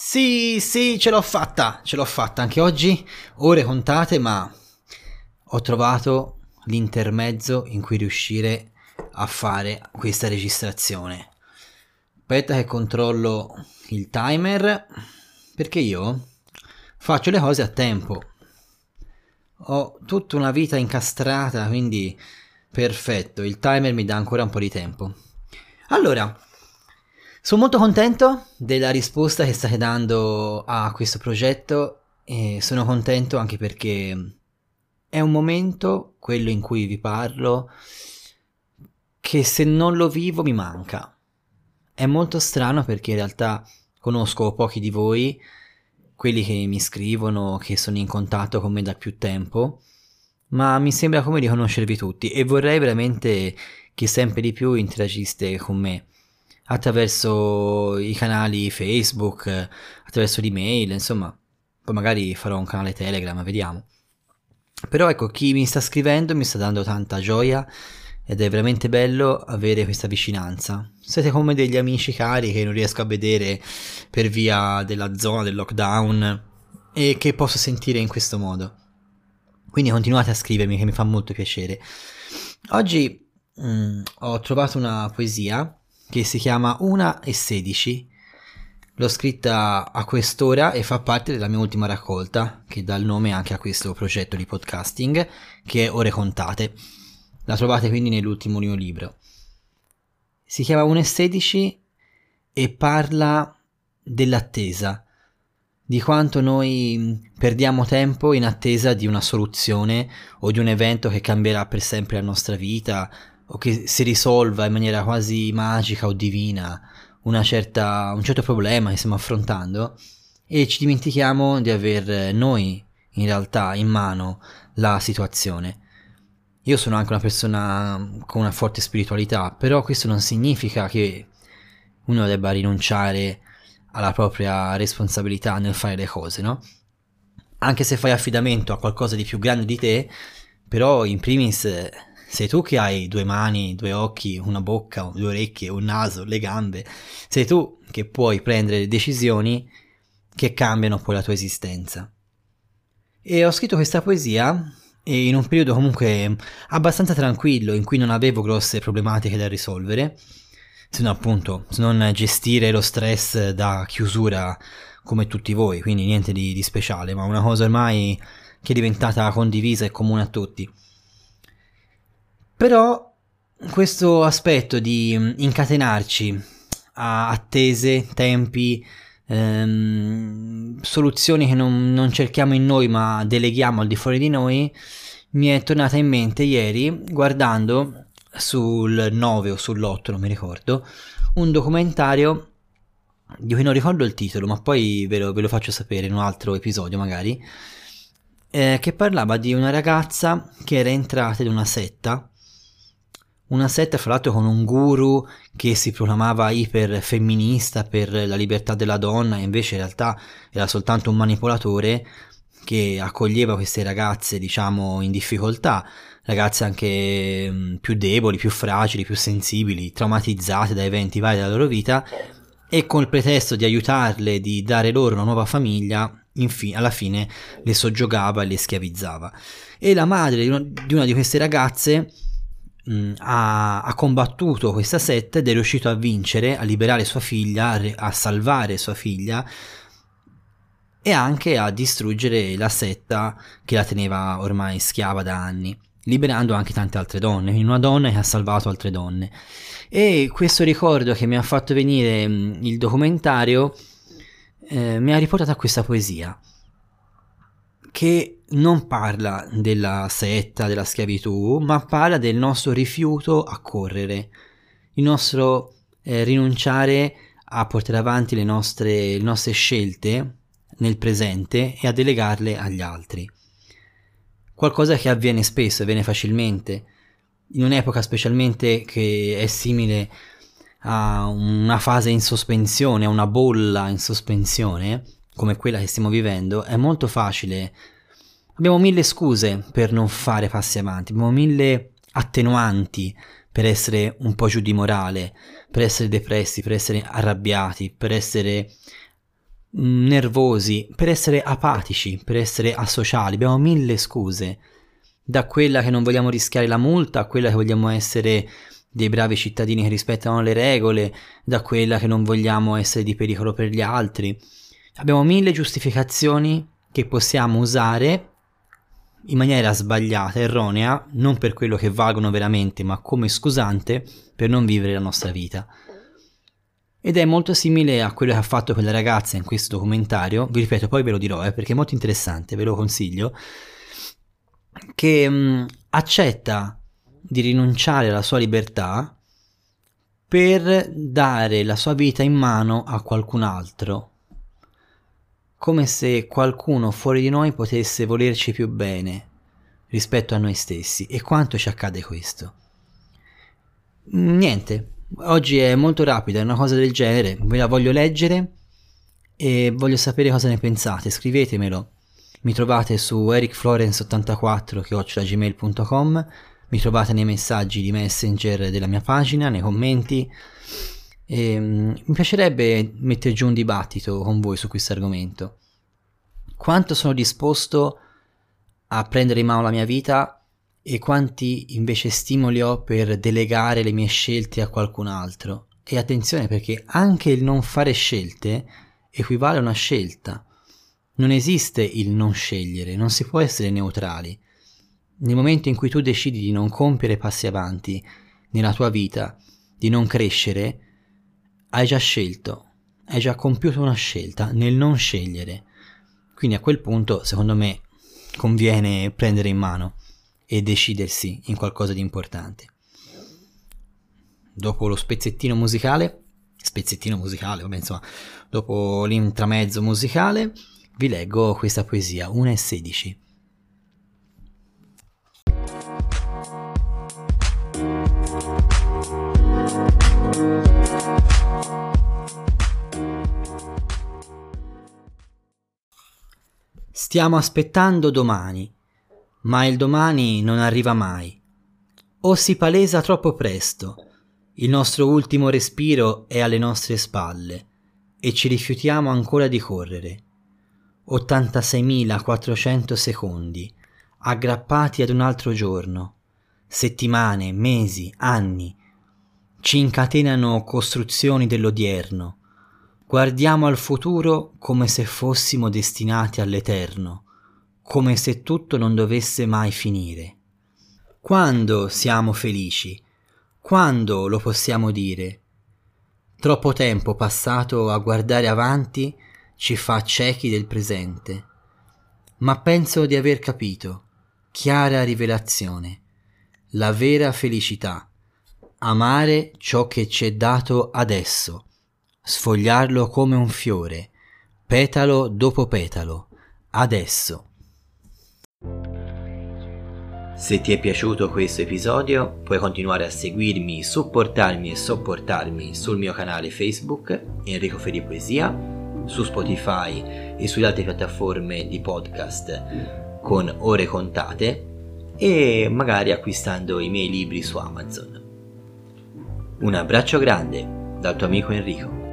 Sì, sì, ce l'ho fatta, ce l'ho fatta anche oggi, ore contate, ma ho trovato l'intermezzo in cui riuscire a fare questa registrazione. Aspetta che controllo il timer, perché io faccio le cose a tempo. Ho tutta una vita incastrata, quindi perfetto, il timer mi dà ancora un po' di tempo. Allora, sono molto contento della risposta che state dando a questo progetto e sono contento anche perché è un momento, quello in cui vi parlo, che se non lo vivo mi manca. È molto strano perché in realtà conosco pochi di voi, quelli che mi scrivono, che sono in contatto con me da più tempo, ma mi sembra come di conoscervi tutti e vorrei veramente che sempre di più interagiste con me attraverso i canali Facebook, attraverso l'email, insomma, poi magari farò un canale Telegram, vediamo. Però ecco, chi mi sta scrivendo mi sta dando tanta gioia ed è veramente bello avere questa vicinanza. Siete come degli amici cari che non riesco a vedere per via della zona del lockdown e che posso sentire in questo modo. Quindi continuate a scrivermi che mi fa molto piacere. Oggi mh, mm, ho trovato una poesia che si chiama Una e 16. L'ho scritta a quest'ora e fa parte della mia ultima raccolta, che dà il nome anche a questo progetto di podcasting, che è Ore Contate. La trovate quindi nell'ultimo mio libro. Si chiama 1 e 16 e parla dell'attesa, di quanto noi perdiamo tempo in attesa di una soluzione o di un evento che cambierà per sempre la nostra vita o che si risolva in maniera quasi magica o divina certa, un certo problema che stiamo affrontando e ci dimentichiamo di aver noi in realtà in mano la situazione. Io sono anche una persona con una forte spiritualità, però questo non significa che uno debba rinunciare alla propria responsabilità nel fare le cose, no? Anche se fai affidamento a qualcosa di più grande di te, però in primis sei tu che hai due mani, due occhi, una bocca, due orecchie, un naso, le gambe. Sei tu che puoi prendere decisioni che cambiano poi la tua esistenza. E ho scritto questa poesia in un periodo comunque abbastanza tranquillo in cui non avevo grosse problematiche da risolvere, se non appunto se non gestire lo stress da chiusura come tutti voi, quindi niente di, di speciale, ma una cosa ormai che è diventata condivisa e comune a tutti. Però questo aspetto di mm, incatenarci a attese, tempi, ehm, soluzioni che non, non, cerchiamo in noi ma deleghiamo al di fuori di noi, mi è tornata in mente ieri guardando sul 9 o sull'8, non mi ricordo, un documentario di cui non ricordo il titolo, ma poi ve lo, ve lo faccio sapere in un altro episodio magari, eh, che parlava di una ragazza che era entrata in una setta una setta fra l'altro con un guru che si proclamava iper femminista per la libertà della donna e invece in realtà era soltanto un manipolatore che accoglieva queste ragazze diciamo in difficoltà, ragazze anche mm, più deboli, più fragili, più sensibili, traumatizzate da eventi vari della loro vita e con il pretesto di aiutarle, di dare loro una nuova famiglia, infine, alla fine le soggiogava e le schiavizzava. E la madre di, una di queste ragazze mh, ha, ha, combattuto questa setta ed è riuscito a vincere, a liberare sua figlia, a salvare sua figlia e anche a distruggere la setta che la teneva ormai schiava da anni, liberando anche tante altre donne, una donna che ha salvato altre donne. E questo ricordo che mi ha fatto venire il documentario eh, mi ha riportato a questa poesia che non parla della setta, della schiavitù, ma parla del nostro rifiuto a correre, il nostro eh, rinunciare a portare avanti le nostre, le nostre scelte nel presente e a delegarle agli altri. Qualcosa che avviene spesso, avviene facilmente, in un'epoca specialmente che è simile a una fase in sospensione, a una bolla in sospensione, come quella che stiamo vivendo, è molto facile. Abbiamo mille scuse per non fare passi avanti, abbiamo mille attenuanti per essere un po' giù di morale, per essere depressi, per essere arrabbiati, per essere mm, nervosi, per essere apatici, per essere asociali. Abbiamo mille scuse, da quella che non vogliamo rischiare la multa a quella che vogliamo essere dei bravi cittadini che rispettano le regole, da quella che non vogliamo essere di pericolo per gli altri. Abbiamo mille giustificazioni che possiamo usare in maniera sbagliata, erronea, non per quello che valgono veramente, ma come scusante per non vivere la nostra vita. Ed è molto simile a quello che ha fatto quella ragazza in questo documentario, vi ripeto, poi ve lo dirò, eh, perché è molto interessante, ve lo consiglio, che mh, mm, accetta di rinunciare alla sua libertà per dare la sua vita in mano a qualcun altro, come se qualcuno fuori di noi potesse volerci più bene rispetto a noi stessi. E quanto ci accade questo? Niente, oggi è molto rapida, è una cosa del genere, ve la voglio leggere e voglio sapere cosa ne pensate, scrivetemelo. Mi trovate su ericflorence84 gmail.com mi trovate nei messaggi di messenger della mia pagina, nei commenti. E, um, mi piacerebbe mettere giù un dibattito con voi su questo argomento. Quanto sono disposto a prendere in mano la mia vita e quanti invece stimoli ho per delegare le mie scelte a qualcun altro. E attenzione perché anche il non fare scelte equivale a una scelta. Non esiste il non scegliere, non si può essere neutrali. Nel momento in cui tu decidi di non compiere passi avanti nella tua vita, di non crescere, hai già scelto, hai già compiuto una scelta nel non scegliere. Quindi a quel punto, secondo me, conviene prendere in mano e decidersi in qualcosa di importante. Dopo lo spezzettino musicale, spezzettino musicale, vabbè, insomma, dopo l'intramezzo musicale, vi leggo questa poesia, 1 e 16. Stiamo aspettando domani, ma il domani non arriva mai. O si palesa troppo presto, il nostro ultimo respiro è alle nostre spalle e ci rifiutiamo ancora di correre. 86.400 secondi, aggrappati ad un altro giorno, settimane, mesi, anni, ci incatenano costruzioni dell'odierno, Guardiamo al futuro come se fossimo destinati all'eterno, come se tutto non dovesse mai finire. Quando siamo felici? Quando lo possiamo dire? Troppo tempo passato a guardare avanti ci fa ciechi del presente. Ma penso di aver capito, chiara rivelazione, la vera felicità, amare ciò che ci è dato adesso sfogliarlo come un fiore, petalo dopo petalo, adesso. Se ti è piaciuto questo episodio puoi continuare a seguirmi, supportarmi e sopportarmi sul mio canale Facebook Enrico Feri Poesia, su Spotify e sulle altre piattaforme di podcast con ore contate e magari acquistando i miei libri su Amazon. Un abbraccio grande dal tuo amico Enrico.